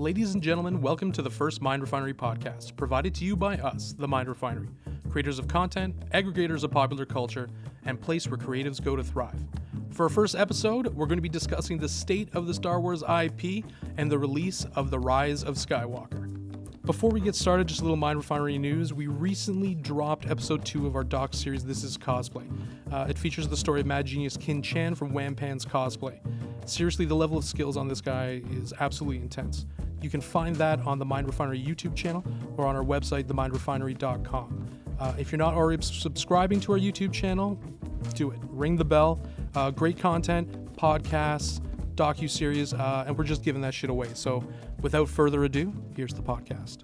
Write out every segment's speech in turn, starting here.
Ladies and gentlemen, welcome to the first Mind Refinery podcast, provided to you by us, the Mind Refinery, creators of content, aggregators of popular culture, and place where creatives go to thrive. For our first episode, we're going to be discussing the state of the Star Wars IP and the release of The Rise of Skywalker. Before we get started, just a little Mind Refinery news. We recently dropped episode two of our doc series, This is Cosplay. Uh, it features the story of mad genius Kin Chan from Wampan's Cosplay. Seriously, the level of skills on this guy is absolutely intense. You can find that on the Mind Refinery YouTube channel or on our website, themindrefinery.com. Uh, if you're not already subscribing to our YouTube channel, do it. Ring the bell. Uh, great content, podcasts, docu series, uh, and we're just giving that shit away. So, without further ado, here's the podcast.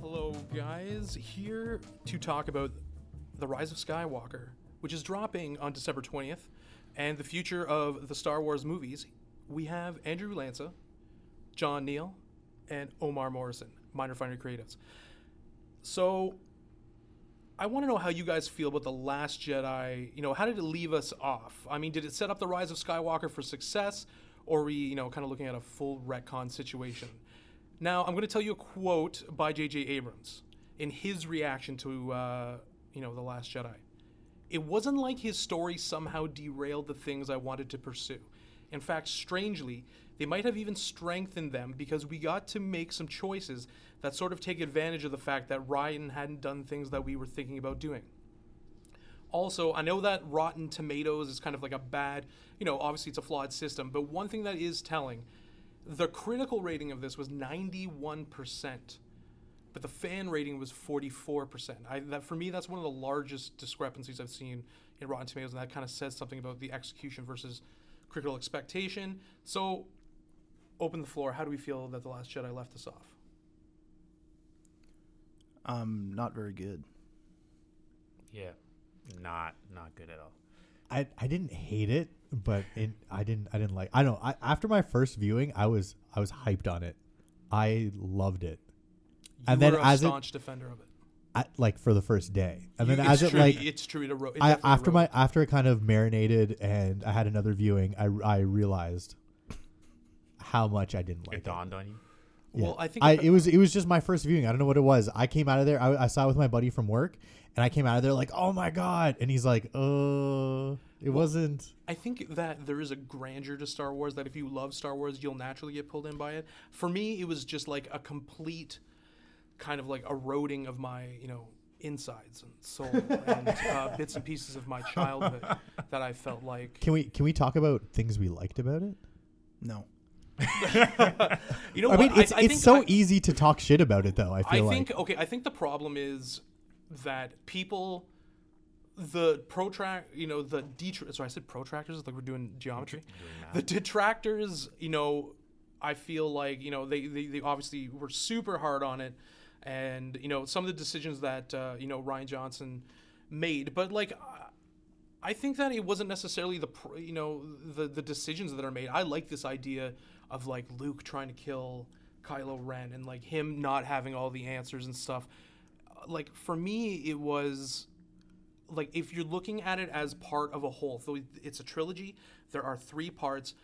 Hello, guys. Here to talk about the Rise of Skywalker, which is dropping on December 20th, and the future of the Star Wars movies. We have Andrew Lanza, John Neal, and Omar Morrison, Mind Refinery Creatives. So, I want to know how you guys feel about the Last Jedi. You know, how did it leave us off? I mean, did it set up the rise of Skywalker for success, or are we, you know, kind of looking at a full retcon situation? Now, I'm going to tell you a quote by J.J. Abrams in his reaction to, uh, you know, the Last Jedi. It wasn't like his story somehow derailed the things I wanted to pursue. In fact, strangely, they might have even strengthened them because we got to make some choices that sort of take advantage of the fact that Rian hadn't done things that we were thinking about doing. Also, I know that Rotten Tomatoes is kind of like a bad, you know, obviously it's a flawed system, but one thing that is telling the critical rating of this was 91%, but the fan rating was 44%. I, that, for me, that's one of the largest discrepancies I've seen in Rotten Tomatoes, and that kind of says something about the execution versus critical expectation. So, open the floor. How do we feel that The Last Jedi left us off? Um, not very good. Yeah, not not good at all. I, I didn't hate it, but it, I didn't I didn't like. I don't. I, after my first viewing, I was I was hyped on it. I loved it. You And then were a as it- staunch defender of it. I, like for the first day, and then it's as it true, like it's true. It, ro- it I, definitely after my after it kind of marinated and I had another viewing, I I realized how much I didn't like It it. dawned on you. Well, I think I it was it was just my first viewing. I don't know what it was. I came out of there. I, I saw it with my buddy from work, and I came out of there like, oh my god, and he's like, uh, it wasn't. I think that there is a grandeur to Star Wars that if you love Star Wars, you'll naturally get pulled in by it. For me, it was just like a complete kind of like eroding of my, you know, insides and soul and uh, bits and pieces of my childhood that I felt like. Can we can we talk about things we liked about it? No. You know I what? mean, it's I, I it's so I- easy to talk shit about it though. I I feel think like okay. I think the problem is that people, the protract, you know, the detra- Sorry, I said protractors. Like we're doing geometry. The detractors, you know, I feel like you know they, they they obviously were super hard on it, and you know some of the decisions that uh, you know Rian Johnson made, but like. I- think that it wasn't necessarily the you know the the decisions that are made. I like this idea of like Luke trying to kill Kylo Ren and like him not having all the answers and stuff. Uh, Like for me, it was like if you're looking at it as part of a whole. So it's a trilogy. There are three parts.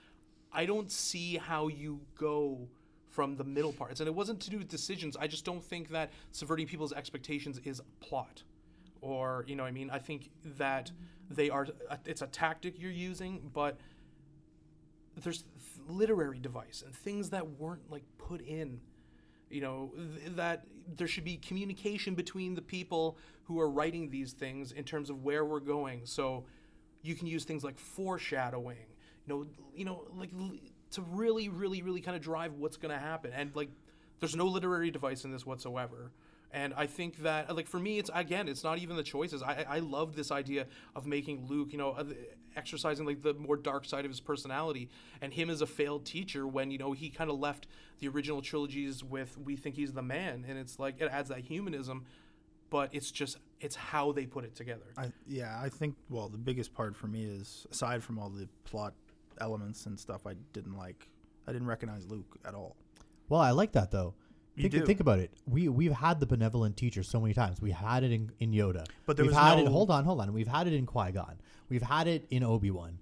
I don't see how you go from the middle parts. And it wasn't to do with decisions. I just don't think that subverting people's expectations is plot or you know i mean i think that they are uh, it's a tactic you're using but there's literary device and things that weren't like put in you know th- that there should be communication between the people who are writing these things in terms of where we're going so you can use things like foreshadowing you know you know like to really really really kind of drive what's going to happen and like there's no literary device in this whatsoever and I think that, like for me, it's again, it's not even the choices. I I love this idea of making Luke, you know, uh, exercising like the more dark side of his personality, and him as a failed teacher when you know he kind of left the original trilogies with "We think he's the man," and it's like it adds that humanism, but it's just it's how they put it together. I yeah, I think well, the biggest part for me is aside from all the plot elements and stuff I didn't like, I didn't recognize Luke at all. Well, I like that though. You Think, do. think about it. We we've had the benevolent teacher so many times. We had it in, in Yoda. But there we've was had it. no- Hold on, hold on. We've had it in Qui Gon. We've had it in Obi Wan.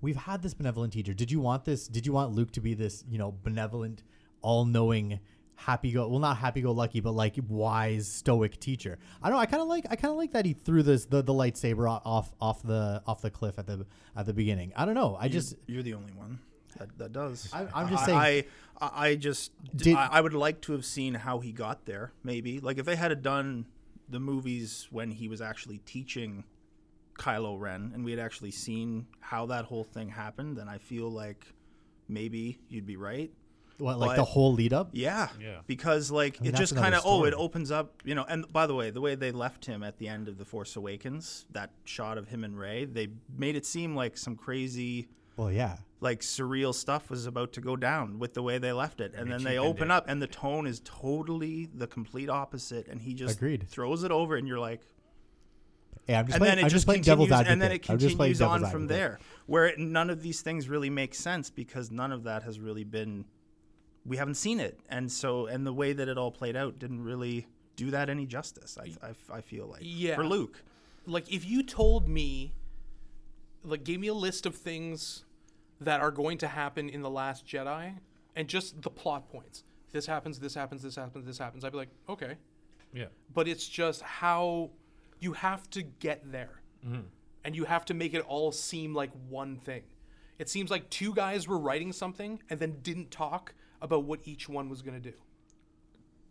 We've had this benevolent teacher. Did you want this? Did you want Luke to be this, you know, benevolent, all-knowing happy go well not happy go lucky but like wise stoic teacher i don't know i kind of like i kind of like that he threw this the, the lightsaber off off the off the cliff at the at the beginning i don't know i just you're the only one that, that does. I- I'm just saying- I, I I just Did- I, I would like to have seen how he got there. Maybe like if they had done the movies when he was actually teaching Kylo Ren, and we had actually seen how that whole thing happened, then I feel like maybe you'd be right. What like but- the whole lead up Yeah. Yeah. Because like mean, it just kind of oh it opens up you know and by the way the way they left him at the end of the Force Awakens that shot of him and Rey they made it seem like some crazy well yeah like surreal stuff was about to go down with the way they left it and they then they open it. up and the tone is totally the complete opposite and he just Agreed. throws it over and you're like yeah i'm just and playing, then it I'm just just playing continues devil's advocate and then it I'm just playing continues on from advocate. there where it, none of these things really make sense because none of that has really been we haven't seen it. And so and the way that it all played out didn't really do that any justice i, I, I feel like Yeah. for luke. Like if you told me like gave me a list of things that are going to happen in the last jedi and just the plot points. This happens this happens this happens this happens i'd be like okay. Yeah. but it's just how you have to get there. Mm-hmm. And you have to make it all seem like one thing. It seems like two guys were writing something and then didn't talk about what each one was going to do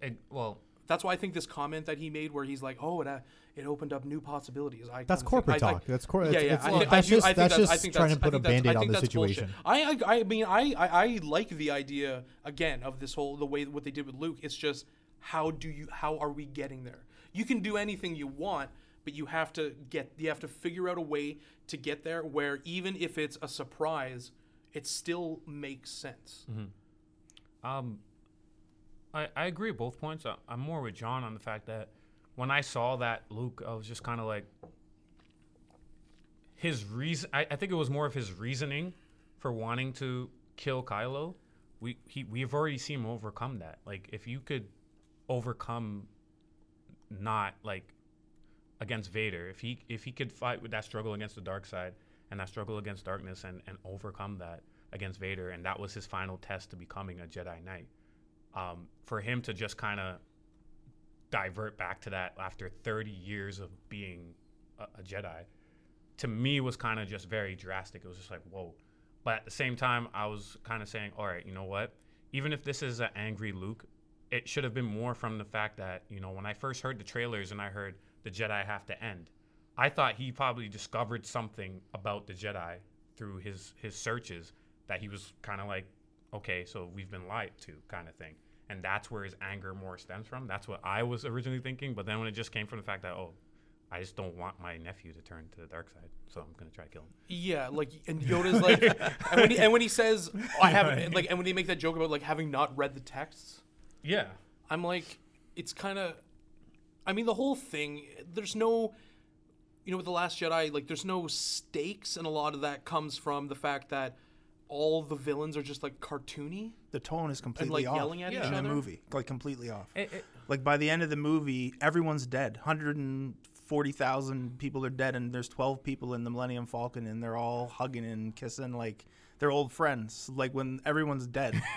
It, well, that's why I think this comment that he made, where he's like, "Oh, it uh, it opened up new possibilities." I That's corporate think, I, talk. That's corporate. Yeah, yeah. it's- well, think, that's do, just- I that's that's, I just think trying to put a think Band-Aid on the situation. I, I, I mean, I, I, I like the idea again of this whole the way what they did with Luke. It's just how do you how are we getting there? You can do anything you want, but you have to get you have to figure out a way to get there where even if it's a surprise, it still makes sense. Um, I, I agree with both points. I, I'm more with John on the fact that when I saw that Luke, I was just kind of like his reason. I, I think it was more of his reasoning for wanting to kill Kylo. We he we've already seen him overcome that. Like if you could overcome not like against Vader, if he if he could fight with that struggle against the dark side and that struggle against darkness and, and overcome that against Vader, and that was his final test to becoming a Jedi Knight. Um, for him to just kind of divert back to that after 30 years of being a, a Jedi, to me was kind of just very drastic. It was just like, whoa. But at the same time, I was kind of saying, all right, you know what? Even if this is an angry Luke, it should have been more from the fact that, you know, when I first heard the trailers and I heard the Jedi have to end, I thought he probably discovered something about the Jedi through his, his searches that he was kind of like, okay, so we've been lied to kind of thing. And that's where his anger more stems from. That's what I was originally thinking. But then when it just came from the fact that, oh, I just don't want my nephew to turn to the dark side, so I'm gonna try to kill him. Yeah, like and Yoda's like, and when he and when he says, oh, "I haven't," like, and when they make that joke about like having not read the texts, Yeah, I'm like, it's kind of, I mean, the whole thing. There's no, you know, with the Last Jedi, like, there's no stakes, and a lot of that comes from the fact that all the villains are just like cartoony. the tone is completely like, off yelling at each in the other? movie like completely off It- it- Like by the end of the movie, everyone's dead. 140,000 people are dead, and there's 12 people in the Millennium Falcon, and they're all hugging and kissing like they're old friends. Like when everyone's dead.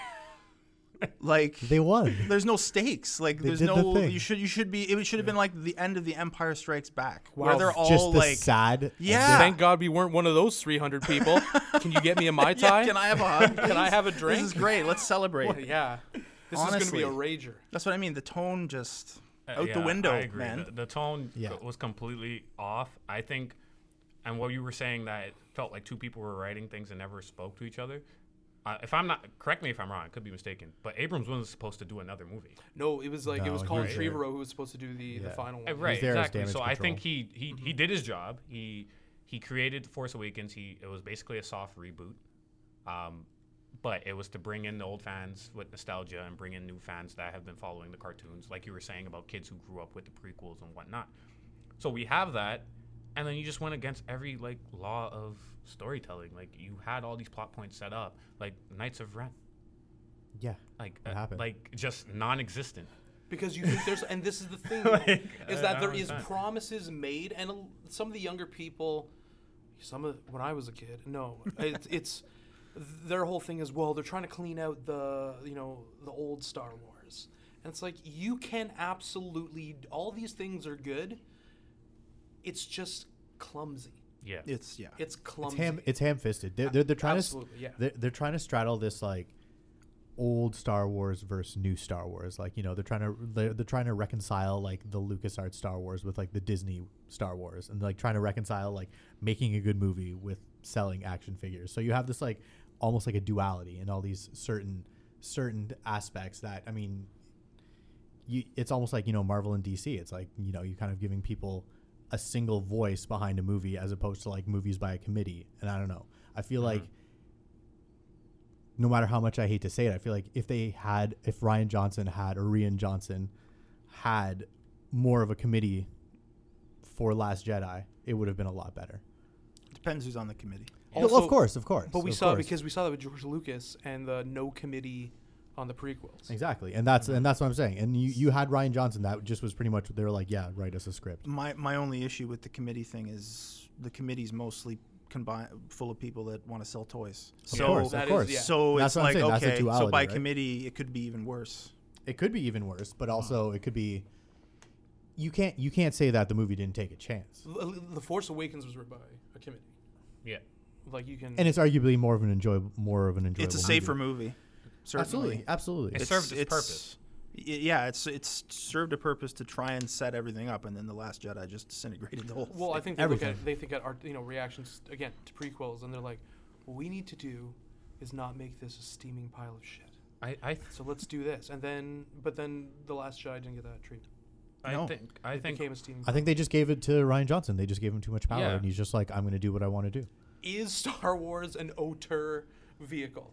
like They won. there's no stakes. Like They there's did the no. thing. You should you should be. It should have been like the end of the Empire Strikes Back, Wow. where they're all Just the like. sad. Yeah. Thank God we weren't one of those 300 people. Can you get me a mai Yeah, tai? can I have a hug? Can I please? have a drink? This is great. Let's celebrate. yeah, this is gonna be a rager. That's what I mean. The tone just Uh, out the window, I agree. man. The, the tone Yeah. c- was completely off. I think, and what you were saying that it felt like two people were writing things and never spoke to each other. Uh, if I'm not, correct me if I'm wrong. I could be mistaken. But Abrams wasn't supposed to do another movie. No, it was like it No, was he Colin was there. Trevorrow who was supposed to do the, the Yeah. final Uh, one. right, there as exactly. damage So I think control. he he, he did his job. He he created The Force Awakens. He it was basically a soft reboot. Um, but it was to bring in the old fans with nostalgia and bring in new fans that have been following the cartoons, like you were saying about kids who grew up with the prequels and whatnot. So we have that, and then you just went against every like law of storytelling. Like you had all these plot points set up, like Knights of Ren, Yeah. like What uh, happened? like just non-existent. because you think there's and this is the thing Like, is I- that there is there don't is understand. promises made and a- some of the younger people some of when I was a kid no it's, it's their whole thing is well they're trying to clean out the you know the old Star Wars, and it's like you can absolutely all these things are good. It's just clumsy. Yeah. It's yeah. It's It's clumsy. ham. It's ham-fisted. They're they're, they're trying Absolutely, to yeah. they're, they're trying to straddle this like old Star Wars versus new Star Wars. Like you know they're trying to they're, they're trying to reconcile like the LucasArts Star Wars with like the Disney Star Wars, and like trying to reconcile like making a good movie with selling action figures. So you have this like almost like a duality in all these certain certain aspects that I mean you it's almost like you know Marvel and DC. It's like you know you kind of giving people a single voice behind a movie as opposed to like movies by a committee. And I don't know. I feel mm-hmm. like no matter how much I hate to say it, I feel like if they had if Ryan Johnson had or Rian Johnson had more of a committee for Last Jedi, it would have been a lot better. Depends who's on the committee. Well, Also- of course, of course. But we of saw course. because we saw that with George Lucas and the no committee on the prequels. exactly, and that's and that's what I'm saying. And you you had Rian Johnson that just was pretty much they were like, yeah, write us a script. My my only issue with the committee thing is the committee's mostly combined full of people that want to sell toys. Of So course, that of is- yeah. so That's it's like saying, that's a okay, so by right? committee it could be even worse. It could be even worse, but uh-huh. also it could be. You can't you can't say that the movie didn't take a chance, L- L- The Force Awakens was written by a committee. Yeah. Like you can. and it's arguably more of an enjoyable more of an enjoyable. It's a safer movie. Absolutely, absolutely. It served its purpose. Yeah, it's it's served a purpose to try and set everything up, and then the Last Jedi just disintegrated the whole. well, I think they look at they think at our you know reactions again to prequels, and they're like, what we need to do is not make this a steaming pile of shit. I I, So let's do this, and then but then the Last Jedi didn't get that treatment. I No. think I It think became a steaming. I think they just gave it to Rian Johnson. They just gave him too much power, Yeah. and he's just like, I'm going to do what I want to do. is Star Wars an auteur vehicle?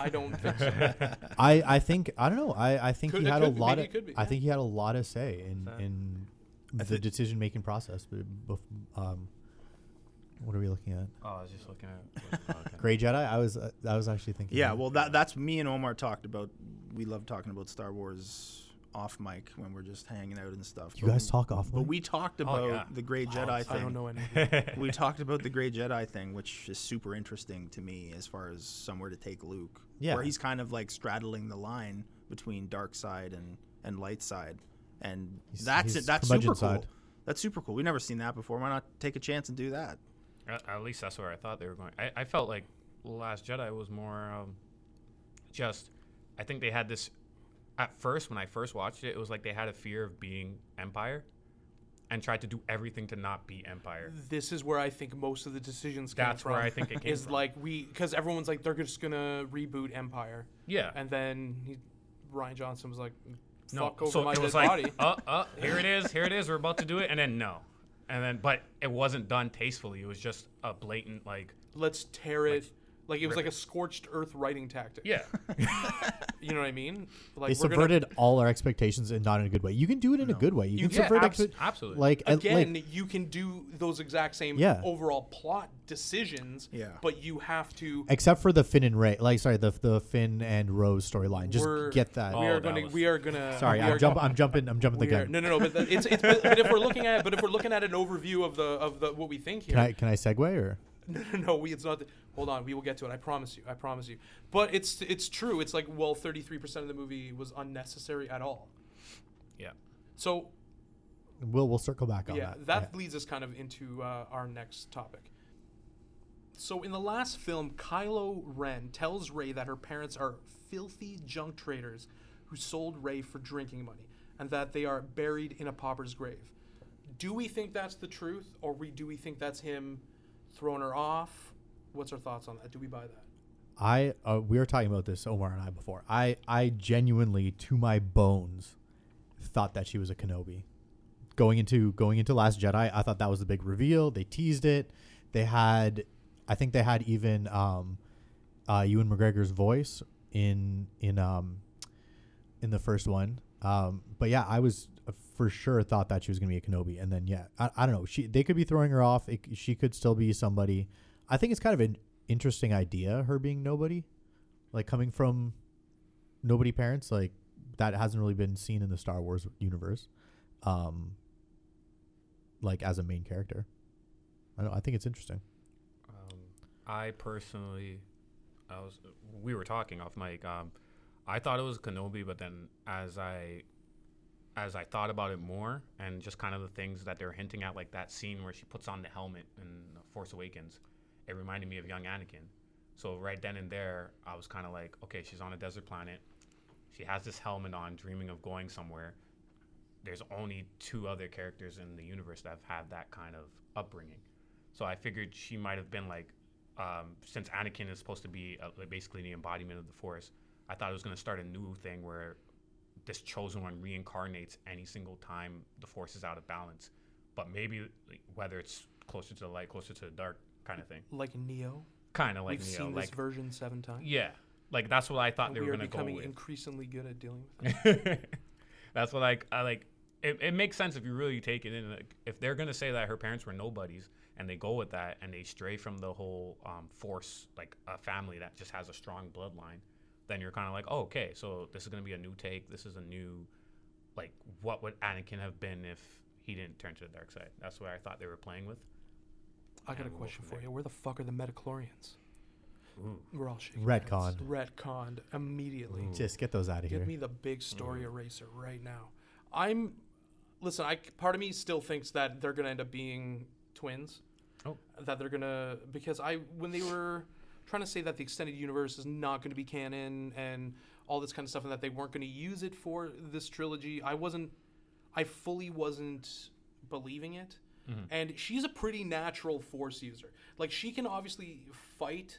I don't think so. I, I think I don't know. I, I think Could- he it had could a be, lot maybe of. could be, I yeah. think he had a lot of say in Fair. in I the thi- decision making process. But bef- um, what are we looking at? Oh, I was just looking at. oh, okay. Gray Jedi. I was uh, I was actually thinking. Yeah, that. well, that that's me and Omar talked about. We love talking about Star Wars off mic when we're just hanging out and stuff. you But- guys talk off. Mic. But mic? we talked Oh, about yeah. the Grey Wow, Jedi I thing. don't know anything. we talked about the Grey Jedi thing, which is super interesting to me as far as somewhere to take Luke. Yeah. Where he's kind of like straddling the line between dark side and, and light side. And He's- that's he's it. That's super cool. side. That's super cool. We've never seen that before. Why not take a chance and do that? At, at least that's where I thought they were going. I, I felt like Last Jedi was more um, just. I think they had this. At first, when I first watched it, it was like they had a fear of being Empire, and tried to do everything to not be Empire. this is where I think most of the decisions came That's from. where I think it came is from. like we because everyone's like they're just gonna reboot Empire, Yeah. and then he, Rian Johnson was like, no, "Fuck over so my it was like, body." uh, uh, here it is, here it is. We're about to do it, and then no, and then but it wasn't done tastefully. It was just a blatant like, Let's tear it. Like it was like a scorched earth writing tactic. yeah, you know what I mean. they we're subverted all our expectations and not in a good way. You can do it in a good way. You, You can can- subvert abs- expe- absolutely. like Gonna, again, like you can do those exact same Yeah. overall plot decisions. Yeah. But you have to. except for the Finn and Rey, like sorry, the the Finn and Rose storyline. Just We're- get that. Oh, we are that going to. was- We are going to. sorry, I'm are jump, gonna- I'm jumping. I'm jumping the we are- gun. no, no, no. But the- it's, it's but, but if we're looking at but if we're looking at an overview of the of the what we think here, Can I can I segue or? No, no, no. We, it's not. The, hold on. We will get to it. I promise you. I promise you. But it's it's true. It's like well, thirty three percent of the movie was unnecessary at all. yeah. So We'll we'll circle back on that. yeah, that. that leads us kind of into uh, our next topic. So in the last film, Kylo Ren tells Rey that her parents are filthy junk traders who sold Rey for drinking money, and that they are buried in a pauper's grave. Do we think that's the truth, or we do we think that's him throwing her off? What's our thoughts on that? Do we buy that? I uh, we were talking about this Omar and I before. I I genuinely to my bones thought that she was a Kenobi. Going into going into Last Jedi, I thought that was the big reveal. They teased it. They had I think they had even um uh Ewan McGregor's voice in in um in the first one. Um but yeah, I was uh, for sure thought that she was going to be a Kenobi and then yeah, I, I don't know. She they could be throwing her off. It, she could still be somebody. I think it's kind of an interesting idea her being nobody like coming from nobody parents like that hasn't really been seen in the star wars universe um like as a main character i i think it's interesting Um, I personally, I was we were talking off mic. Um, I thought it was Kenobi, but then as I as I thought about it more, and just kind of the things that they're hinting at, like that scene where she puts on the helmet in Force Awakens, it reminded me of young Anakin. So right then and there, I was kind of like, okay, she's on a desert planet. She has this helmet on, dreaming of going somewhere. There's only two other characters in the universe that have had that kind of upbringing. So I figured she might have been like, um, since Anakin is supposed to be uh, like basically the embodiment of the Force, I thought it was going to start a new thing where this chosen one reincarnates any single time the Force is out of balance. But maybe like, whether it's closer to the light, closer to the dark kind of thing. Like Neo. Kind of like We've Neo. seen this like, version seven times. yeah. Like that's what I thought And they we were going to go with. becoming increasingly good at dealing with it. That's what I, I like. It, it makes sense if you really take it in. Like, if they're gonna say that her parents were nobodies and they go with that and they stray from the whole um, force, like a family that just has a strong bloodline, then you're kind of like, oh, okay, so this is gonna be a new take. This is a new, like, what would Anakin have been if he didn't turn to the dark side? That's what I thought they were playing with. I got a And we'll go question for you. Where the fuck are the midi-chlorians? Ooh. We're all shaking. our heads. Retconned. Retconned immediately. Ooh. Just get those out of here. Give me the big story mm. eraser right now. I'm listen. I part of me still thinks that they're gonna end up being twins. Oh. That they're gonna because I when they were trying to say that the extended universe is not going to be canon and all this kind of stuff and that they weren't going to use it for this trilogy, I wasn't. I fully wasn't believing it. Mm-hmm. And she's a pretty natural force user. Like she can obviously fight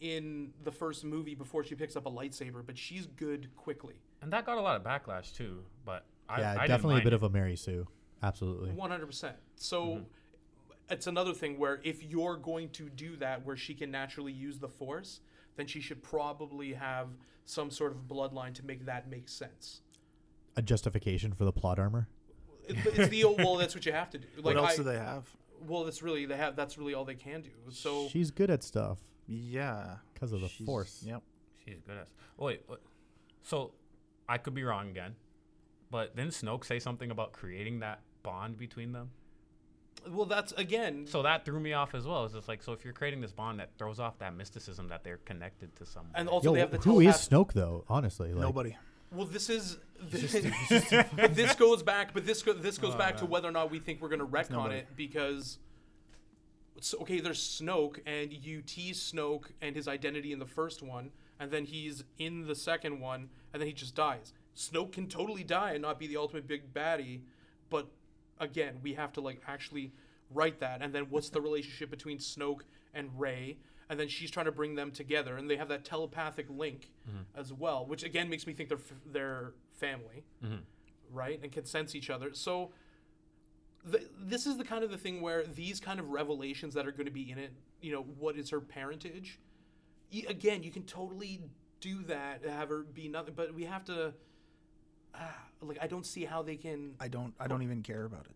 in the first movie before she picks up a lightsaber, but she's good quickly. And that got a lot of backlash too. But I, yeah, I didn't definitely a bit it. of a Mary Sue. Absolutely. One hundred percent. So mm-hmm. it's another thing where if you're going to do that, where she can naturally use the force, then she should probably have some sort of bloodline to make that make sense. A justification for the plot armor. It- it's the oh, well, that's what you have to do. Like what else I, do they have? well, that's really they have. That's really all they can do. So she's good at stuff Yeah, because of the she's- force. Yep. She's good at. Oh, wait, what- so I could be wrong again, but didn't Snoke say something about creating that bond between them? well, that's again. So that threw me off as well. It's just like, so if you're creating this bond that throws off that mysticism that they're connected to someone. And also Yo, they have the who is telepath- Snoke though? Honestly, like, Nobody. Well, this is, but this goes back, but this go, this goes back to whether or not we think we're going to retcon it because, okay, there's Snoke, and you tease Snoke and his identity in the first one, and then he's in the second one, and then he just dies. Snoke can totally die and not be the ultimate big baddie, but again, we have to like actually write that, and then what's the relationship between Snoke and Rey? And then she's trying to bring them together, and they have that telepathic link as well, which again makes me think they're f- they're family, right, and can sense each other. So th- this is the kind of the thing where these kind of revelations that are going to be in it, you know, what is her parentage? Y- again, you can totally do that, have her be nothing, but we have to. Ah, like I don't see how they can. I don't. I don't even care about it.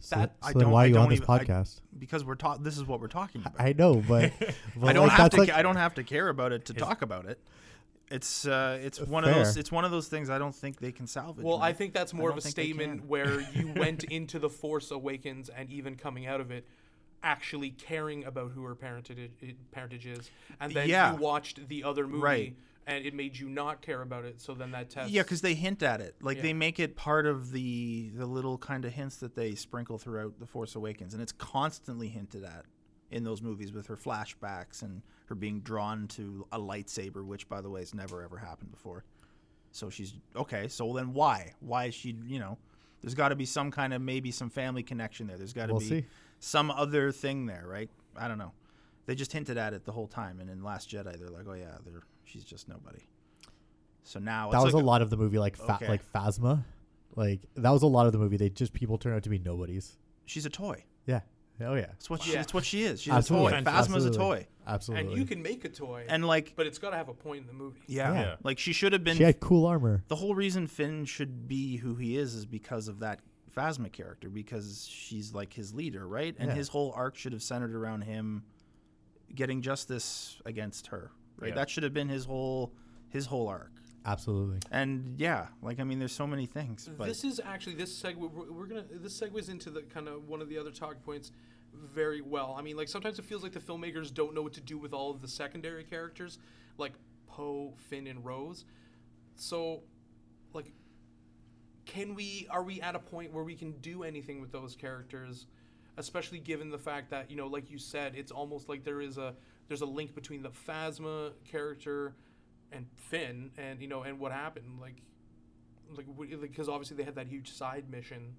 So, That- I so then don't- why I are you on don't this even- I- podcast? because we're talking. This is what we're talking about. I know, but, but I don't like, have to. like, I don't have to care about it to talk about it. It's uh, it's one of those. It's one of those things I don't think they can salvage. Well, I think that's more of a statement where you went into the Force Awakens and even coming out of it, actually caring about who her parentage parentage is, and then Yeah. you watched the other movie Right. And it made you not care about it. So then that test. Yeah, because they hint at it. Like Yeah. they make it part of the the little kind of hints that they sprinkle throughout the Force Awakens, and it's constantly hinted at in those movies with her flashbacks and her being drawn to a lightsaber, which, by the way, has never ever happened before. So she's okay. So then why? Why is she? You know, there's got to be some kind of maybe some family connection there. There's got to We'll be see. some other thing there, right? I don't know. They just hinted at it the whole time, and in Last Jedi, they're like, "Oh yeah, they're she's just nobody." So now that it's was like a lot of the movie, like fa- Okay. like Phasma, like that was a lot of the movie. They just people turn out to be nobodies. She's a toy. Yeah. Oh yeah. That's what she. Yeah. That's what she is. She's Absolutely. a toy. Phasma's a toy. Absolutely. and you can make a toy, And like, but it's got to have a point in the movie. yeah, Yeah. like she should have been. she had cool armor. the whole reason Finn should be who he is is because of that Phasma character, because she's like his leader, right? And Yeah. his whole arc should have centered around him getting justice against her, right? Yeah. That should have been his whole his whole arc. Absolutely. And yeah, like I mean, there's so many things, but this is actually this segue. We're, we're gonna this segues into the kind of one of the other talk points. very well. I mean, like sometimes it feels like the filmmakers don't know what to do with all of the secondary characters, like Poe, Finn, and Rose. So, like, can we? Are we at a point where we can do anything with those characters? Especially given the fact that you know, like you said, it's almost like there is a there's a link between the Phasma character and Finn, and you know, and what happened, like, like because obviously they had that huge side mission,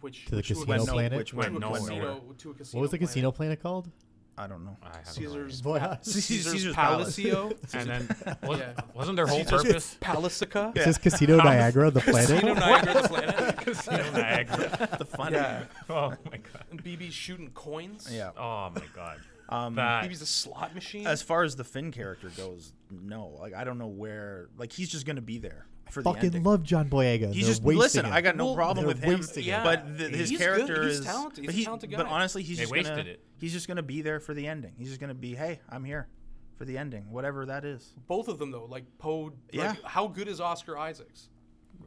which To the which casino Went no- planet? which to went a nowhere. casino, to a casino. What was the planet. casino planet called? I don't know. I have no Caesar's, Boy, pa- Caesar's, Caesar's Palacio. And then was, Yeah. wasn't their whole Caesar's purpose Palasica. It says Casino Niagara, the planet. Casino planet. Niagara, the planet. Casino Niagara? The funny. Yeah. Oh my god. And BB's shooting coins. Yeah. Oh my god. Um, That BB's a slot machine. as far as the Finn character goes, no. Like I don't know where. Like he's just gonna be there for the Fucking ending. love John Boyega. He's They're just wasting listen. him. I got no Well, problem with him, wasting him. but the, his He's character good. He's is. talented. He's but a he- talented But honestly, he's They just wasted gonna. it. He's just gonna be there for the ending. He's just gonna be, hey, I'm here for the ending, whatever that is. Both of them though, like Poe. Like, Yeah. How good is Oscar Isaacs?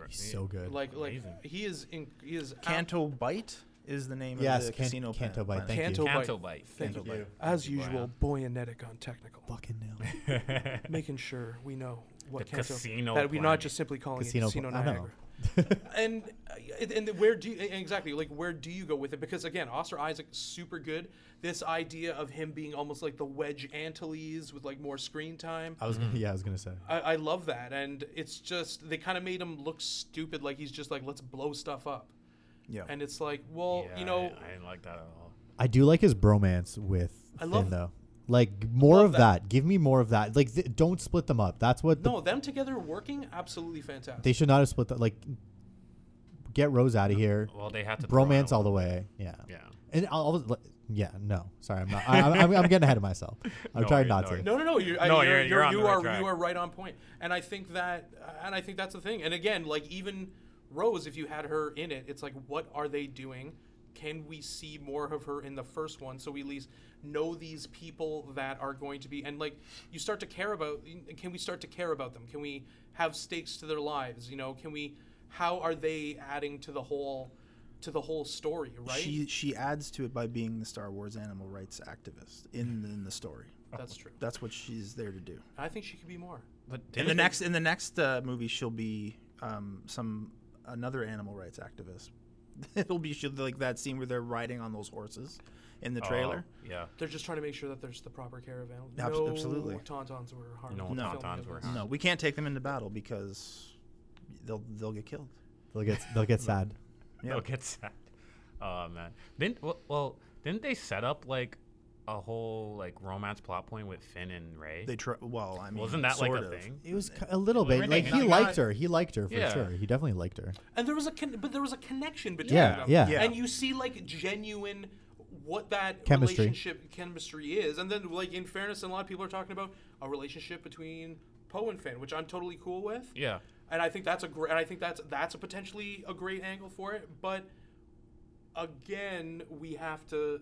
He's so good. Like, like Amazing. he is. In, he is. Canto Bight is the name Yes, of the Can- casino Canto planet. Bite, thank Canto you. Bite. Canto Bight. Thank Canto you. Bite. As Thank you, usual, Boyanetic on technical, Fucking nail. making sure we know what The Canto. casino that we're not just simply calling Casino it Casino pla- I know. Niagara. and uh, and where do you exactly like where do you go with it? Because again, Oscar Isaac super good. This idea of him being almost like the Wedge Antilles with like more screen time. I was gonna, yeah, I was gonna say. I, I love that, and it's just they kind of made him look stupid, like he's just like let's blow stuff up, Yeah. and it's like, well, Yeah, you know, I, I didn't like that at all. I do like his bromance with I Finn love- though. Like more love of that. that. Give me more of that. Like th- don't split them up. That's what the, no, them together working absolutely fantastic. they should not have split that. Like get Rose out of here. Well, they had to throw Bromance out all the one. way. Yeah. Yeah. And I'll, I'll yeah, no, sorry, I'm not. I, I'm, I'm getting ahead of myself. I'm No, trying you're- not no, to. you're- No, no, no. You're, I- No, you're, you're- you're on you the right are track. you are right on point. And I think that and I think that's the thing. And again, like even Rose, if you had her in it, it's like, what are they doing? Can we see more of her in the first one so we at least know these people that are going to be and like you start to care about can we start to care about them? Can we have stakes to their lives? You know, can we how are they adding to the whole to the whole story, right? She she adds to it by being the Star Wars animal rights activist in in the story. that's true. That's what she's there to do. I think she could be more. But In the next in the next uh, movie, she'll be um, some another animal rights activist. It'll be like that scene where they're riding on those horses in the Oh, trailer. yeah. They're just trying to make sure that there's the proper care of animals. Abs- no absolutely. tauntauns were harmed. No in the tauntauns were harmed. No, we can't take them into battle because they'll they'll get killed. They'll get they'll get sad. Yeah. They'll get sad. Oh man. Didn't well, well didn't they set up like a whole like romance plot point with Finn and Rey? They try. Well, I mean, Wasn't that like sort a of. thing? It was a little Well, bit like were he not- liked her. He liked her for Yeah. sure. He definitely liked her. And there was a con- but there was a connection between Yeah, them. yeah. Yeah. And you see like genuine what that Chemistry. relationship chemistry is. And then like in fairness, a lot of people are talking about a relationship between Poe and Finn, which I'm totally cool with. Yeah. And I think that's a great. And I think that's that's a potentially a great angle for it. But again, we have to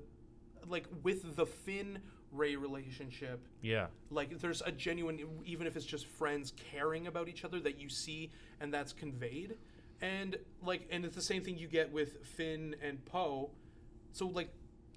like with the Finn Rey relationship. Yeah. like there's a genuine even if it's just friends caring about each other that you see and that's conveyed and like and it's the same thing you get with finn and poe so like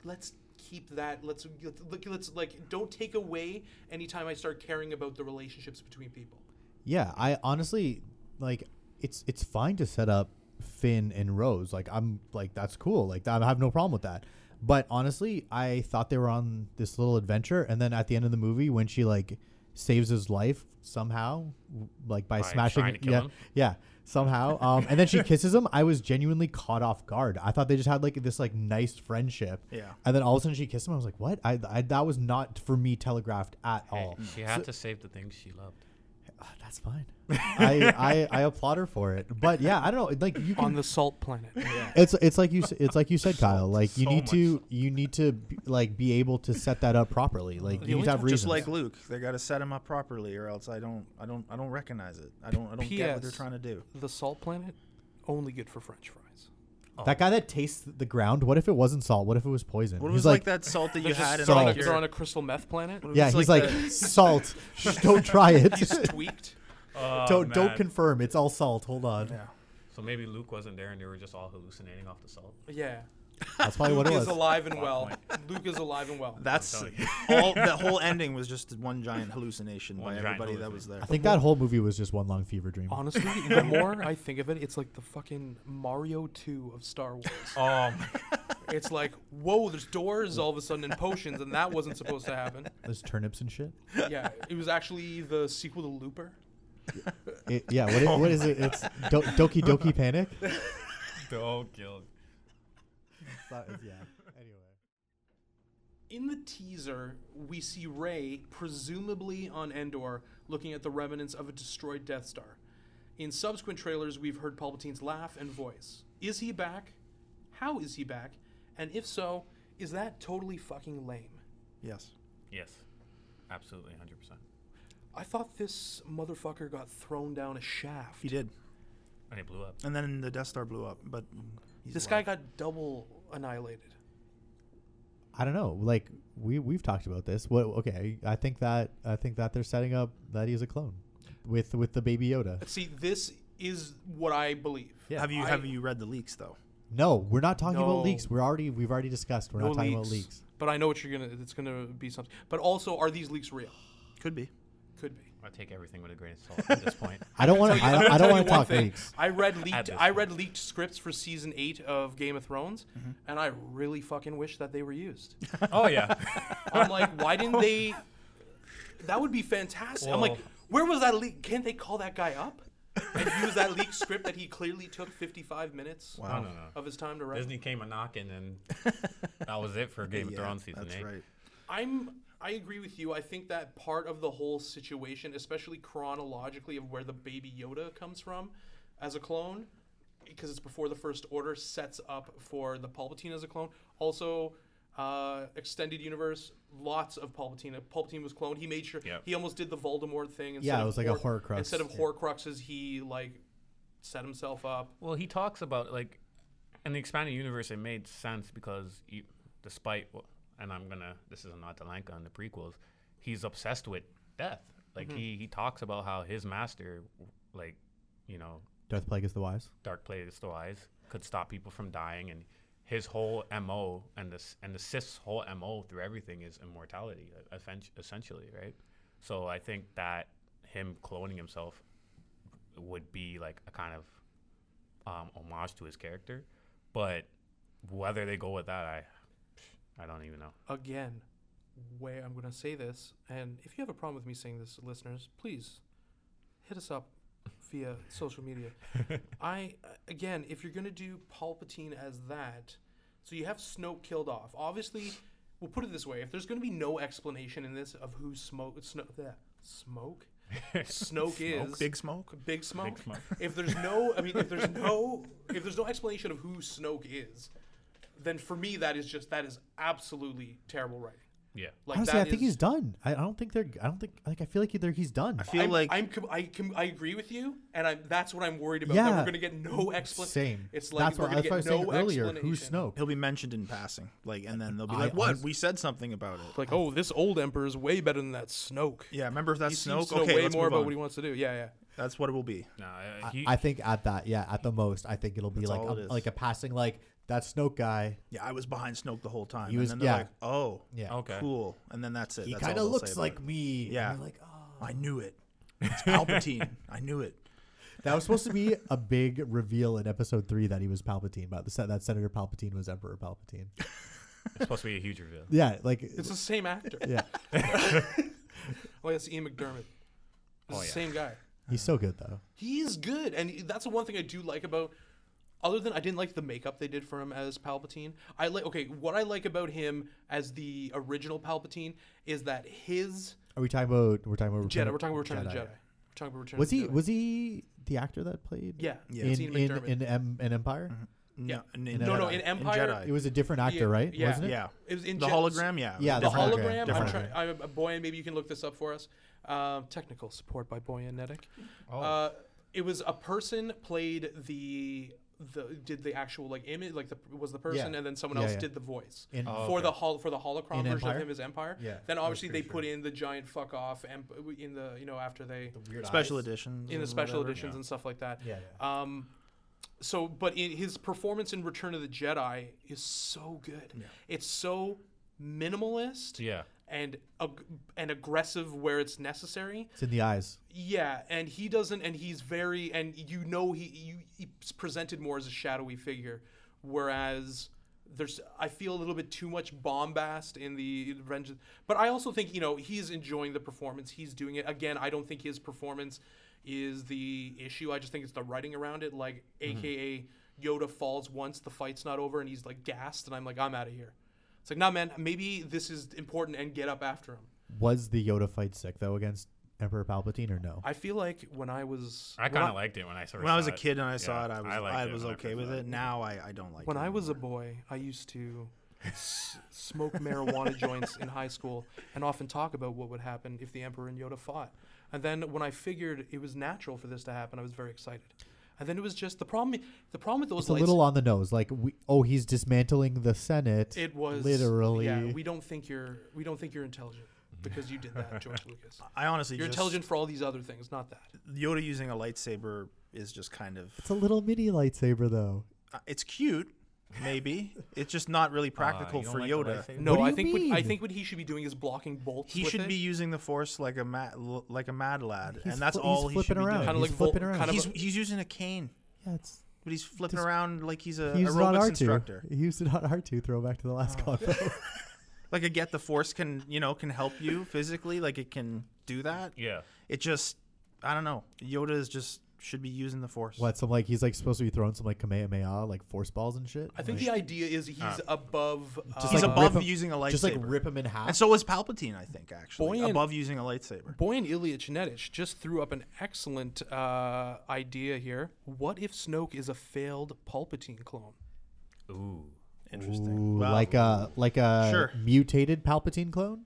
let's keep that let's let's, let's like don't take away anytime i start caring about the relationships between people Yeah, I honestly like it's it's fine to set up Finn and Rose. Like I'm like that's cool. Like I have no problem with that. But honestly, I thought they were on this little adventure, and then at the end of the movie, when she like saves his life somehow, like by, By smashing, to kill yeah, him? yeah, somehow, um, and then she kisses him. I was genuinely caught off guard. I thought they just had like this like nice friendship. Yeah. And then all of a sudden she kissed him. I was like, what? I, I that was not for me telegraphed at Hey, all. she had to save the things she loved. Ah, that's fine. I, I I applaud her for it. But yeah, I don't know. Like you on the salt planet It's it's like you s- it's like you said, Kyle. Like you So need much to salt. you need to be, like be able to set that up properly. Like The you need to have reasons. Just like Luke, they got to set him up properly, or else I don't, I don't, I don't recognize it. I don't, I don't get what they're PS. trying to do. the salt planet only good for french fries that guy that tastes the ground. What if it wasn't salt? What if it was poison? What He's was like, that salt that you They're, had just, in they're, on like a, your, they're on a crystal meth planet Yeah, It's he's like like, the- salt. Shh, don't try it. he's tweaked Oh, don't don't oh, man. confirm. It's all salt. Hold on. yeah. So maybe Luke wasn't there and they were just all hallucinating off the salt. yeah That's probably what it Luke it is was. alive and well. Luke is alive and well. That's telling all. The whole ending was just one giant hallucination One by giant everybody that hallucination. was there. I think that whole movie was just one long fever dream. Honestly, the more I think of it, it's like the fucking Mario 2 of Star Wars. Oh, It's like, whoa, there's doors all of a sudden and potions, and that wasn't supposed to happen. There's turnips and shit. Yeah, it was actually the sequel to Looper. It, yeah, what is, what is it? It's Do- Doki Doki Panic. don't kill. Yeah. Anyway. In the teaser, we see Rey, presumably on Endor, looking at the remnants of a destroyed Death Star. In subsequent trailers, we've heard Palpatine's laugh and voice. Is he back? How is he back? And if so, is that totally fucking lame? yes. Yes, absolutely, hundred percent. I thought this motherfucker got thrown down a shaft. He did, And it blew up. and then the Death Star blew up. But he's This alive. guy got double annihilated. I don't know. Like we we've talked about this. What? Okay, I think that I think that they're setting up that he's a clone with with the baby Yoda. See, this is what I believe. Yeah. Have you I- have you read the leaks though? No, we're not talking No. about leaks. We're already we've already discussed. We're No not talking leaks. about leaks. But I know what you're gonna. It's gonna be something. But also, are these leaks real? Could be. Could be. I take everything with a grain of salt at this point. I don't want to. I I'm don't, gonna I tell don't you want to talk thing. leaks. I read leaked. this I point. read leaked scripts for season eight of Game of Thrones, mm-hmm. and I really fucking wish that they were used. oh yeah. I'm like, why didn't they? That would be fantastic. I'm like, where was that leak? Can't they call that guy up and use that leaked script that he clearly took 55 minutes Wow. No, no, no. of his time to write? Disney came a knocking, and that was it for Game of Thrones season that's eight. right. I'm I agree with you. I think that part of the whole situation, especially chronologically of where the baby Yoda comes from as a clone, because it's before the first order, sets up for the Palpatine as a clone. Also, uh, extended universe, lots of Palpatine. Palpatine was cloned. He made sure Yep. he almost did the Voldemort thing. Yeah, it of was like a Hor- Horcrux, Instead of yeah. Horcruxes, he like set himself up. Well, he talks about like in the expanded universe, it made sense because you, despite what, and I'm gonna this is not Delanka in the prequels, he's obsessed with death. Like he he talks about how his master, like you know, Darth Plagueis the Wise. Dark Plagueis the Wise could stop people from dying, and his whole mo and this and the Sith's whole mo through everything is immortality, uh, essentially, right? So I think that him cloning himself would be like a kind of um, homage to his character, but whether they go with that, I I don't even know. again, where I'm going to say this, and if you have a problem with me saying this, listeners, please hit us up via social media. I again, if you're going to do Palpatine as that, so you have Snoke killed off. Obviously, we'll put it this way: if there's going to be no explanation in this of who Smoke, Snoke, Smoke, Snoke is Smoke, big smoke. Big Smoke. Smoke. If there's no, I mean, if there's no, if there's no explanation of who Snoke is, then for me that is just that is absolutely terrible writing. Yeah. Like Honestly, I think is- he's done. I, I don't think they're. I don't think. Like I feel like they're, he's done. I feel I'm, like I'm com- I com- I agree with you, and I'm that's what I'm worried about. That Yeah. we're gonna get no explanation. Same. It's like that's we're what, gonna that's what I was get saying no earlier. Who's. Snoke? he'll be mentioned in passing, like, and then they'll be I like, "What? honest- we said something about it." Like, oh, this old emperor is way better than that Snoke. yeah, remember if He that's seems Snoke? to know Okay, way let's more move about on. what he wants to do. Yeah, yeah. That's what it will be. No, uh, I- I think at that, yeah, at the most, I think it'll be like a, it is. like a passing, like that Snoke guy. Yeah, I was behind Snoke the whole time. He and was- then they're yeah. like, "Oh, Yeah, okay. cool," and then that's it. he kind of looks like it. me. Yeah. And you're like, oh. I knew it. It's Palpatine. I knew it. That was supposed to be a big reveal in episode three that he was Palpatine, but the that Senator Palpatine was Emperor Palpatine. it's supposed to be a huge reveal. yeah, like It's the same actor. yeah, Oh, that's Ian McDiarmid. It's Oh, the yeah. same guy. he's so good though. He is good, and that's the one thing I do like about. Other than I didn't like the makeup they did for him as Palpatine. I like okay. What I like about him as the original Palpatine is that his Are we talking about? We're talking about Jedi. Return of- We're talking about Return of the Jedi. We're talking about Return Was of the he Jedi. was he the actor that played? Yeah, Yeah. it's in Ian in McDiarmid. in, em, in Empire. Yeah. in, In no, no, Jedi. in Empire, Jedi. It was a different actor, Yeah, right? yeah. Wasn't it? yeah. It was in the Je- hologram. Yeah. Yeah, the the hologram. hologram, I'm different trying. I'm, uh, Boyan, maybe you can look this up for us. Uh, technical support by Boyan Nedick. Oh. Uh, it was a person played the the did the actual like image like the was the person Yeah. and then someone Yeah, else yeah. did the voice In- Oh, for okay. the hol- for the holocron In version Empire? of him as Empire. Yeah, Then obviously they pretty put sure. in the giant fuck off emp- in the you know after they weird Special eyes. editions. in the special whatever. editions and stuff like that. Yeah, yeah. Um, so but in, his performance in Return of the Jedi is so good. It's so minimalist Yeah. And ag- and aggressive where it's necessary. It's in the eyes. Yeah, and he doesn't, and he's very, and you know, he you, he's presented more as a shadowy figure, whereas there's I feel a little bit too much bombast in the Revenge. But I also think you know he's enjoying the performance. He's doing it again. I don't think his performance is the issue. I just think it's the writing around it. Like, mm-hmm. AKA Yoda falls once the fight's not over, and he's like gassed, and I'm like, I'm out of here. It's like, nah, man. Maybe this is important, and get up after him. Was the Yoda fight sick though against Emperor Palpatine or no? I feel like when I was I kind of liked it when I saw When I was a kid and I saw it, I was I I, liked it was when I okay first with saw it. it. Now I, I don't like it. When it. I was a anymore. boy, I used to s- smoke marijuana joints in high school and often talk about what would happen if the Emperor and Yoda fought. And then when I figured it was natural for this to happen, I was very excited. And then it was just the problem. The problem with those It's a little on the nose. Like we, oh, he's dismantling the Senate. it was literally. Yeah, we don't think you're we don't think you're intelligent because you did that, George Lucas. I honestly You're just, intelligent for all these other things, not that. Yoda using a lightsaber is just kind of it's a little mini lightsaber though. uh, it's cute, maybe. it's just not really ah, practical you for like Yoda. lightsaber? No, I you think what, I think what he should be doing is blocking bolts. He with should it. be using the Force like a mad, like a mad lad, He's and that's fli- all he's he should flipping be around. doing. Kinda he's like Vol- flipping around. kind of He's a- he's using a cane, yeah, it's but he's flipping Just- around like he's a he used it aerobics R2. instructor. He used it on R2 throwback to the last oh. convo. Like I get the Force can you know can help you physically, like it can do that. Yeah. It just I don't know. Yoda is just should be using the Force. what? Some like he's like supposed to be throwing some like Kamehameha, like force balls and shit. I think Like, the idea is he's Ah. above. Just He's uh, like above him- using a lightsaber. just like rip him in half. And so is Palpatine, I think, actually. Boyan- above using a lightsaber. Boyan Ilyich Nedich just threw up an excellent uh, idea here. What if Snoke is a failed Palpatine clone? Ooh. Interesting. Ooh, Well, like a like a Sure. mutated Palpatine clone.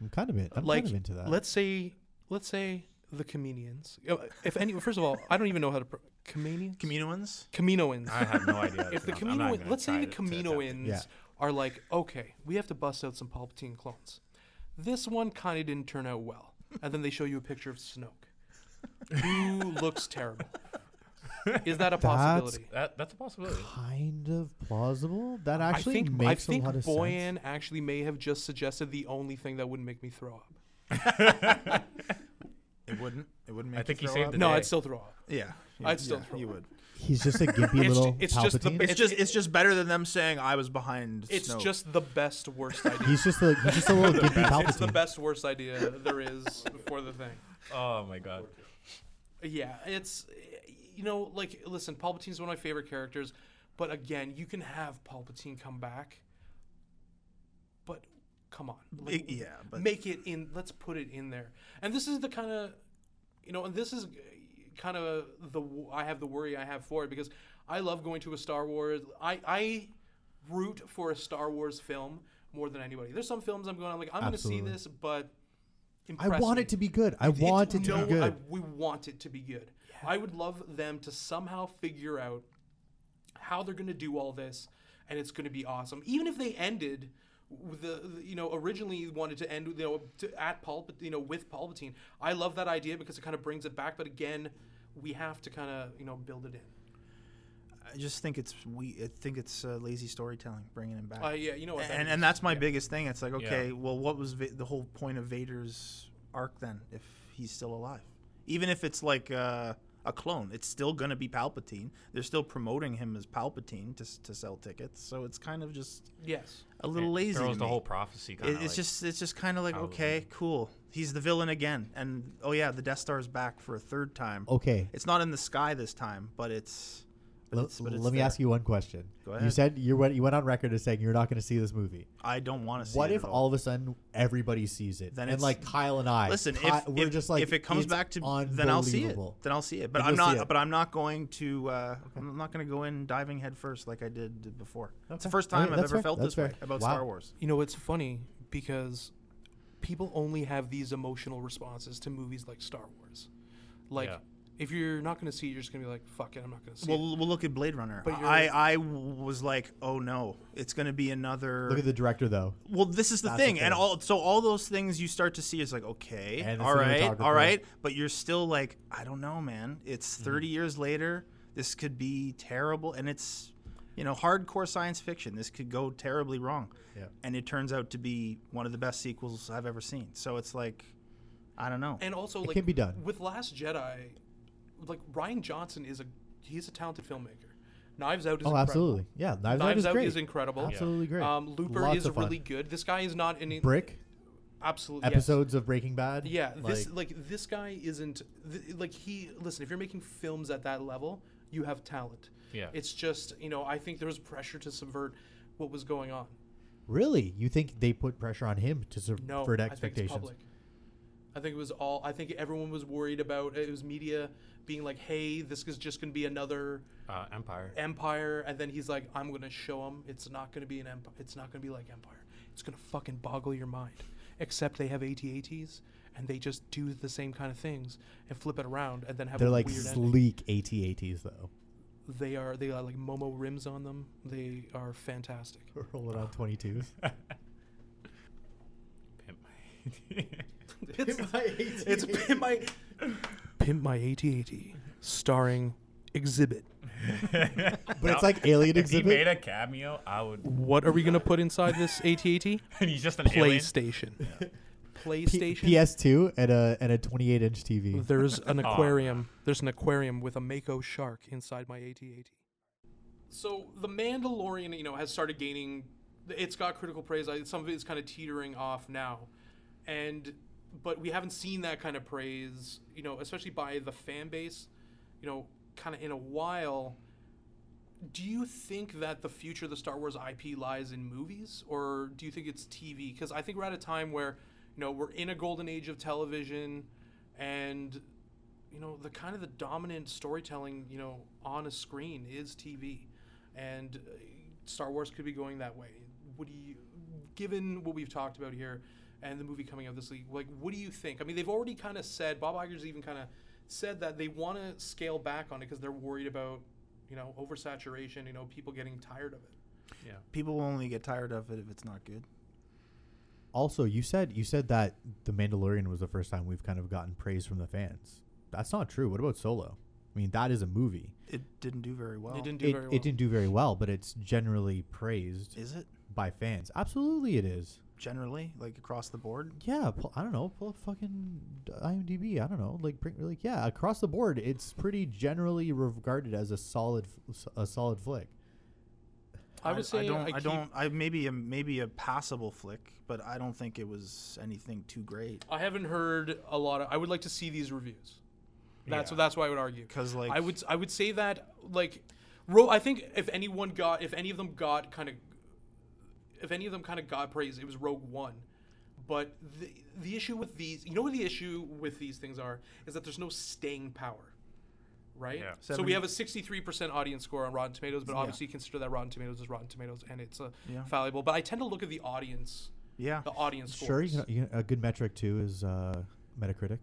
I'm kind of in. I'm like, kind of into that. let's say, let's say the Comedians. If any, first of all, I don't even know how to. Pro- Comedians. Communoans? Kaminoans. I have no idea. if the pronounce- I'm not Kamino, even let's say the try to- to attempt it. Kaminoans Yeah. are like, okay, we have to bust out some Palpatine clones. This one kind of didn't turn out well, and then they show you a picture of Snoke, who looks terrible. Is that a possibility? That, that's a possibility. kind of plausible. That actually I think I makes think a lot of Boyan sense. actually may have just suggested the only thing that wouldn't make me throw up. It wouldn't. It wouldn't make I think you he throw saved up? the No, day. I'd still throw up. Yeah. I'd still yeah, throw you up. would. He's just a gimpy It's little ju- it's just the- Palpatine. It's It's- just it's just better than them saying I was behind It's Snoke. just the best worst idea. he's just a he's just a little gimpy Palpatine. it's the best worst idea there is for the thing. Oh my god. Yeah, it's you know like listen, Palpatine's one of my favorite characters, but again, you can have Palpatine come back, but come on, like, It- yeah, but make it in. Let's put it in there. And this is the kind of you know, and this is kind of the I have the worry I have for it because I love going to a Star Wars. I I root for a Star Wars film more than anybody. There's some films I'm going. I'm like I'm going to see this, but. I want me. it to be good. I It's- want it to no, be good. I, we want it to be good. I would love them to somehow figure out how they're going to do all this, and it's going to be awesome. Even if they ended the, the- you know, originally wanted to end, you know, to, at Palpatine, you know, with Palpatine. I love that idea because it kind of brings it back. But again, we have to kind of, you know, build it in. I just think it's we. I think it's uh, lazy storytelling, bringing him back. Uh, yeah, you know what? and and that's my Yeah. biggest thing. It's like, Yeah. okay, well, what was Va- the whole point of Vader's arc then, if he's still alive? Even if it's like uh, a clone, it's still gonna be Palpatine. They're still promoting him as Palpatine to to sell tickets, so it's kind of just Yes. a little It lazy. Throws to the me. whole prophecy It- kind it's of. just it's just kind of like out okay, cool. He's the villain again, and oh yeah, the Death Star is back for a third time. okay. It's not in the sky this time, but it's. But L- it's, but it's let me there. ask you one question. Go You said you went you went on record as saying you're not going to see this movie. I don't want to see. It. What it if at all of a sudden everybody sees it? Then and it's- like Kyle and I, Listen, Ki- if, we're if, just like if it comes it's back to then I'll see it. unbelievable. Then I'll see it. But Then I'm you'll see not. it. But I'm not going to. Uh, I'm not going to go in diving head first like I did before. It's the Okay. first All right, time I've that's ever fair. felt That's this way fair. about Wow. Star Wars. You know, it's funny because people only have these emotional responses to movies like Star Wars. Like, Yeah. If you're not going to see it, you're just going to be like, fuck it, I'm not going to see it. Well, we'll look at Blade Runner. But you're- I I was like, oh no, it's going to be another. Look at the director though. well, this is the That's the thing, and thing. all so all those things you start to see is like, okay, And the all right, cinematographer. all right, but you're still like, I don't know, man. It's Mm-hmm. 30 years later. this could be terrible, and it's you know hardcore science fiction. This could go terribly wrong, Yeah. and it turns out to be one of the best sequels I've ever seen. So it's like, I don't know. And also, It like can be done. with Last Jedi. Like Rian Johnson is a he's a talented filmmaker. Knives Out is Oh, incredible. absolutely. Yeah, Knives, Out is Out great. is incredible. Absolutely great. Um, Looper Lots is really good. This guy is not any Brick absolutely yes. episodes of Breaking Bad. Yeah, this like, like this guy isn't th- like he. Listen, if you're making films at that level, you have talent. Yeah. It's just you know I think there was pressure to subvert what was going on. really, you think they put pressure on him to subvert No, I think it's expectations? public. I think it was all. I think everyone was worried about it was media being like, "Hey, this is just going to be another Uh, Empire. Empire," and then he's like, "I'm going to show them it's not going to be an Empire. It's not going to be like Empire. It's going to fucking boggle your mind." Except they have AT-ATs and they just do the same kind of things and flip it around and then have They're a like weird ending. sleek AT-ATs though. They are they are like Momo rims on them. They are fantastic. Rolling on 22s. Pimp. it's it's Pimp My Pimp My AT-AT starring Xzibit. But it's like Alien if he Xzibit. made a cameo, I would. What are we gonna put inside this AT-AT? and he's just an alien. PlayStation. P- PlayStation. PS2 and a and a 28 inch TV. There's an Aw. aquarium. There's an aquarium with a mako shark inside my AT-AT. So the Mandalorian, you know, has started gaining. It's got critical praise. I- Some of it is kind of teetering off now, and but we haven't seen that kind of praise, you know, especially by the fan base, you know, kind of in a while. Do you think that the future of the Star Wars IP lies in movies, or do you think it's TV? Because I think we're at a time where, you know, we're in a golden age of television, and you know the kind of the dominant storytelling, you know, on a screen is TV, and uh, Star Wars could be going that way. Do you, given what we've talked about here, and the movie coming out this week, like, what do you think? I mean, they've already kind of said Bob Iger's even kind of said that they want to scale back on it because they're worried about, you know, oversaturation. You know, people getting tired of it. Yeah. People will only get tired of it if it's not good. Also, you said you said that The Mandalorian was the first time we've kind of gotten praise from the fans. That's not true. What about Solo? I mean, that is a movie. It didn't do very well. They didn't do It, very well. it didn't do very well, but it's generally praised Is it by fans. Absolutely, it is. Generally like across the board? Yeah, pull, I don't know. Pull up fucking IMDb. I don't know. Like, bring, like, yeah, across the board, it's pretty generally regarded as a solid, f- a solid flick. I would say I don't. I, keep- don't. I maybe a maybe a passable flick, but I don't think it was anything too great. I haven't heard a lot of. I would like to see these reviews. That's Yeah. that's why I would argue. Because like I would I would say that like, Ro- I think if anyone got if any of them got kind of, if any of them kind of got praise, it was Rogue One. But the the issue with these, you know, what the issue with these things are, is that there's no staying power, right? Yeah. So we have a 63% audience score on Rotten Tomatoes, but Yeah. obviously consider that Rotten Tomatoes is Rotten Tomatoes and it's uh, Yeah. fallible. But I tend to look at the audience, yeah. the audience Sure, scores. you can, you can- a good metric too is uh, Metacritic.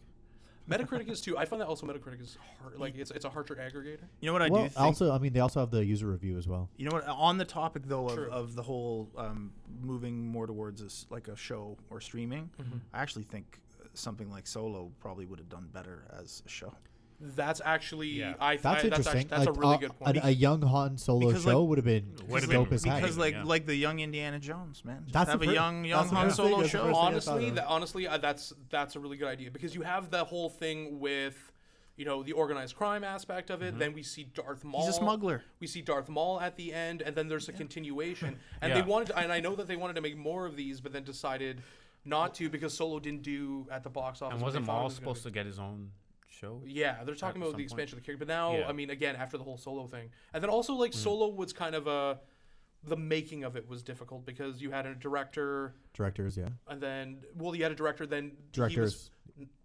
Metacritic is too. I find that also Metacritic is hard, like it's it's a harsher aggregator. You know what I well, do think. also, I mean, they also have the user review as well. You know what? On the topic though of, of the whole um, moving more towards this, like a show or streaming, Mm-hmm. I actually think uh, something like Solo probably would have done better as a show. That's actually Yeah. I. That's I, that's interesting. actually, that's a really uh, good point. A, young Han Solo Because, show like- would have been Would've dope been as heck. Because like yeah. like the young Indiana Jones, man. Just That's the have a fir- young young that's the Han first thing- Solo that's the show. first thing I honestly, that honestly, uh, that's that's a really good idea because you have the whole thing with, you know, the organized crime aspect of it. Then we see Darth Maul. Mm-hmm. He's a smuggler. We see Darth Maul at the end, and then there's a continuation. And Yeah. they wanted, to, and I know that they wanted to make more of these, but then decided not to because Solo didn't do at the box office. And wasn't it Maul was gonna supposed do. to get his own show? Yeah, they're talking about some the point. expansion of the character, but now, Yeah. I mean, again, after the whole Solo thing, and then also like Solo was kind of a, the making of it was difficult because you had a director, Directors, yeah. and then well, you had a director, then he was- Directors.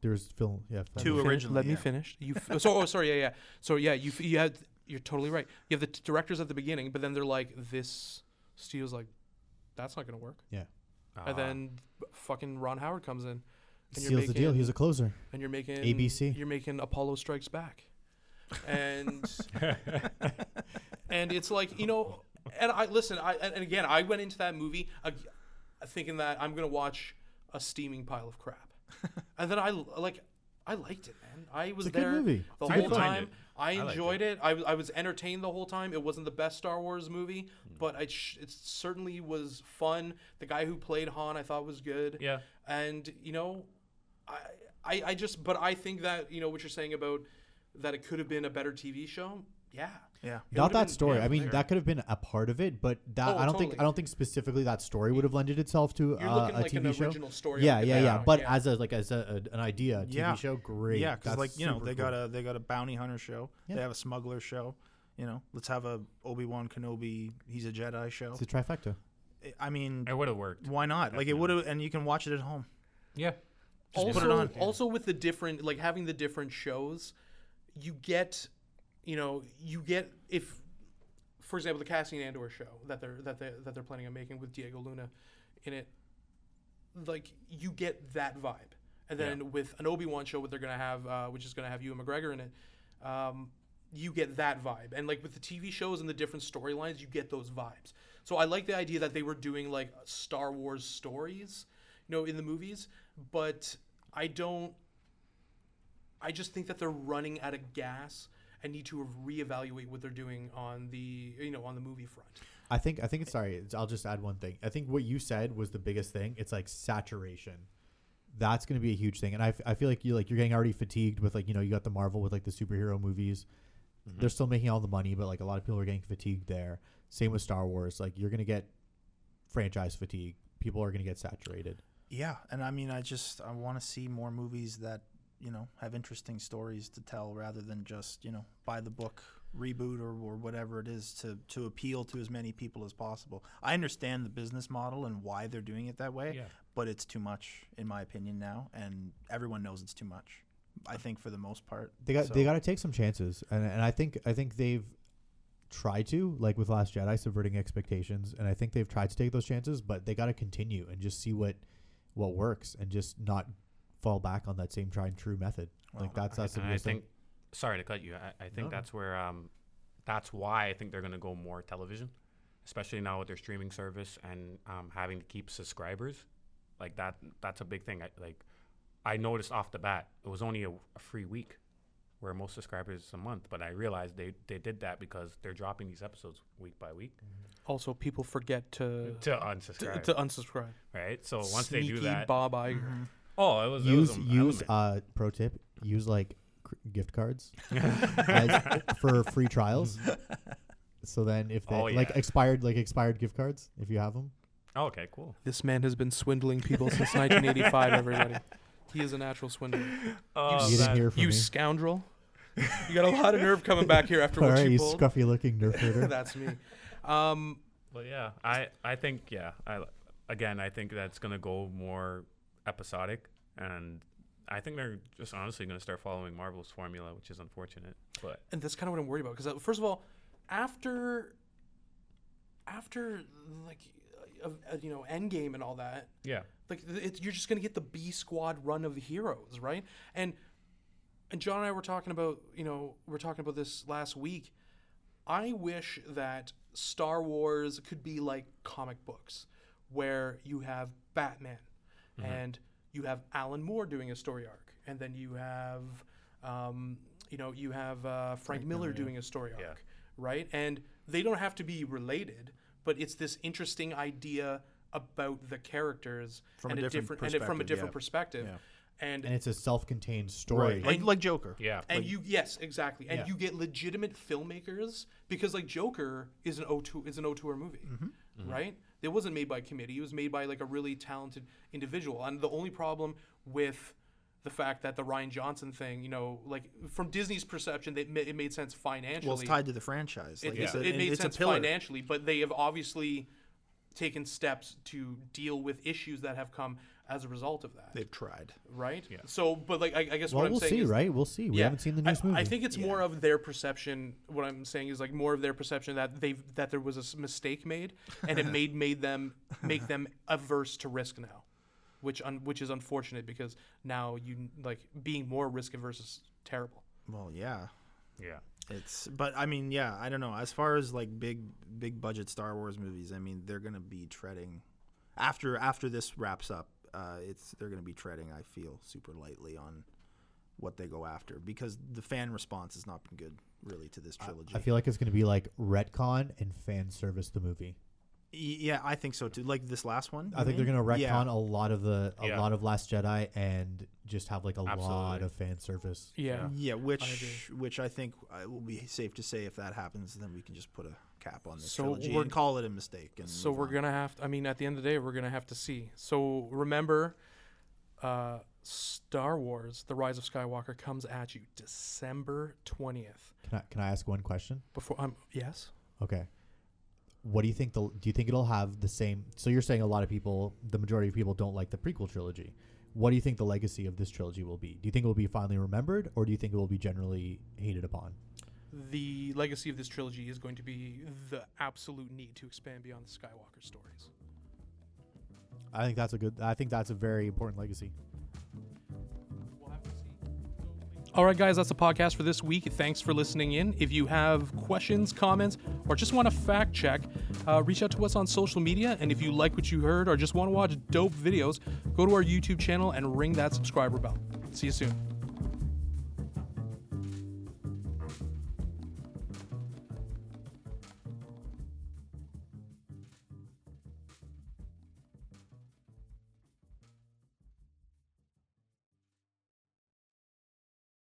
There's film, yeah. Let Two me finish- originally, Let me finish. You f- so oh sorry yeah yeah. So yeah you f- you had you're totally right. You have the t- directors at the beginning, but then they're like this studio's like that's not gonna work, Yeah. Ah. and then fucking Ron Howard comes in. And you're Seals the deal. He's a closer. and you're making ABC. You're making Apollo Strikes Back, and and it's like you know, and I listen. I and and again, I went into that movie uh, thinking that I'm gonna watch a steaming pile of crap, and then I like. I liked it, man. I was a good there movie. the It's whole time. I I liked enjoyed it. I, was- I was entertained the whole time. It wasn't the best Star Wars movie, Hmm. but I sh- it certainly was fun. The guy who played Han, I thought was good. Yeah. And you know, I, I I just but I think that you know what you're saying about that it could have been a better TV show. Yeah. Yeah. It Not that been- story. yeah, I mean, sure. that could have been a part of it, but that Oh, I don't think. I don't think specifically that story would have lended itself to You're uh, looking a like TV an show. original story. Yeah, yeah, yeah. background, But as a like as a, a- an idea, a TV Yeah. show, great. Yeah, because like you know they cool. got a they got a bounty hunter show. Yeah. They have a smuggler show. You know, let's have a Obi Wan Kenobi. He's a Jedi show. it's a trifecta. I mean, It would have worked. why not? Like it would have, and you can watch it at home. Yeah. Just also, put it on. also with the different like having the different shows, you get, you know, you get if, for example, the Cassian Andor show that they're that they that they're planning on making with Diego Luna, in it, like you get that vibe, and then with an Obi Wan show, what they're gonna have, uh, which is gonna have Ewan McGregor in it, um, you get that vibe, and like with the TV shows and the different storylines, you get those vibes. So I like the idea that they were doing like Star Wars stories, you know, in the movies, but I don't. I just think that they're running out of gas and need to reevaluate what they're doing on the you know on the movie front. I think I think it's sorry. it's- I'll just add one thing. I think what you said was the biggest thing. It's like saturation. That's going to be a huge thing, and I, f- I feel like you like you're getting already fatigued with like you know you got the Marvel with like the superhero movies. Mm-hmm. They're still making all the money, but like a lot of people are getting fatigued there. Same with Star Wars. Like you're going to get franchise fatigue. People are going to get saturated. Yeah, and I mean, I just I want to see more movies that you know have interesting stories to tell rather than just you know by the book reboot or, or whatever it is to to appeal to as many people as possible. I understand the business model and why they're doing it that way, Yeah. but it's too much in my opinion now, and everyone knows it's too much. I uh, think for the most part, They got So- they got to take some chances, and and I think I think they've tried to like with Last Jedi subverting expectations, and I think they've tried to take those chances, but they got to continue and just see what what works, and just not fall back on that same tried and true method. like Well, that's that's the And I biggest thing. think, sorry to cut you. I, I think No. that's where, um, that's why I think they're going to go more television, especially now with their streaming service and um, having to keep subscribers. Like that, that's a big thing. I, like, I noticed off the bat, it was only a, a free week, where most subscribers is a month. But I realized they they did that because they're dropping these episodes week by week Also, people forget to to to, unsubscribe, to unsubscribe. right? So once they do Sneaky that, Bob Iger. Mm-hmm. oh, it was it use was a use uh pro tip use like cr- gift cards as, for free trials. So then, if they Oh, like expired like expired gift cards, if you have them, Oh, okay, cool. This man has been swindling people since 1985. Everybody, he is a natural swindler. Oh, you didn't hear from you me. scoundrel! You got a lot of nerve coming back here after All what right, you you pulled. scruffy looking nerf herder. That's me. Um, But yeah, I I think yeah, I again I think that's gonna go more episodic, and I think they're just honestly gonna start following Marvel's formula, which is unfortunate. But and that's kind of what I'm worried about because first of all, after after like uh, uh, you know Endgame and all that, yeah, like it, you're just gonna get the B squad run of heroes, right? And and John and I were talking about you know we are talking about this last week. I wish that Star Wars could be like comic books, where you have Batman, and you have Alan Moore doing a story arc, and then you have um, you know you have uh, Frank, Miller doing a story arc, Yeah. right? And they don't have to be related, but it's this interesting idea about the characters From a and different and from a perspective, different yeah. perspective, Yeah. and and it's a self-contained story. like like Joker. yeah, and you yes exactly and Yeah. you get legitimate filmmakers because like joker is an auteur is an auteur movie Mm-hmm. right it wasn't made by committee it was made by like a really talented individual and the only problem with the fact that the rian johnson thing you know like from disney's perception they, it made sense financially Well, it's tied to the franchise. it, it's it, a, it made it's sense a financially, but they have obviously taken steps to deal with issues that have come as a result of that. They've tried. right? Yeah. So, but like I, I guess well, what I'm we'll saying see, is, right? We'll see. We yeah, haven't seen the I- movie. I think it's more of their perception. What I'm saying is like more of their perception that they that there was a mistake made, and it made made them make them averse to risk now, which un, which is unfortunate because now you like being more risk averse is terrible. Well, yeah. yeah. It's but I mean, yeah, I don't know. As far as like big big budget Star Wars movies, I mean, they're gonna be treading after after this wraps up. Uh, it's they're gonna be treading. I feel super lightly on what they go after because the fan response has not been good really to this trilogy. I feel like it's going to be like retcon and fan service the movie. Y- yeah, I think so too. Like this last one. I you think they're going to retcon Yeah. a lot of the a Yeah. lot of Last Jedi and just have like a lot Absolutely. of fan service. Yeah. Yeah, agree. which which I think uh, will be safe to say if that happens, then we can just put a cap on this So trilogy we're- and call it a mistake. And So move we're on. gonna have. To, I mean, at the end of the day, we're gonna have to see. So remember, uh, Star Wars: The Rise of Skywalker comes at you December twentieth. Can I can I ask one question? Before I'm yes. Okay. What do you think the do you think it'll have the same so you're saying a lot of people the majority of people don't like the prequel trilogy. What do you think the legacy of this trilogy will be? Do you think it will be finally remembered or do you think it will be generally hated upon? The legacy of this trilogy is going to be the absolute need to expand beyond the Skywalker stories. I think that's a good I think that's a very important legacy. All right, guys, that's the podcast for this week. Thanks for listening in. If you have questions, comments, or just want to fact check, uh, reach out to us on social media. And if you like what you heard or just want to watch dope videos, go to our YouTube channel and ring that subscriber bell. See you soon.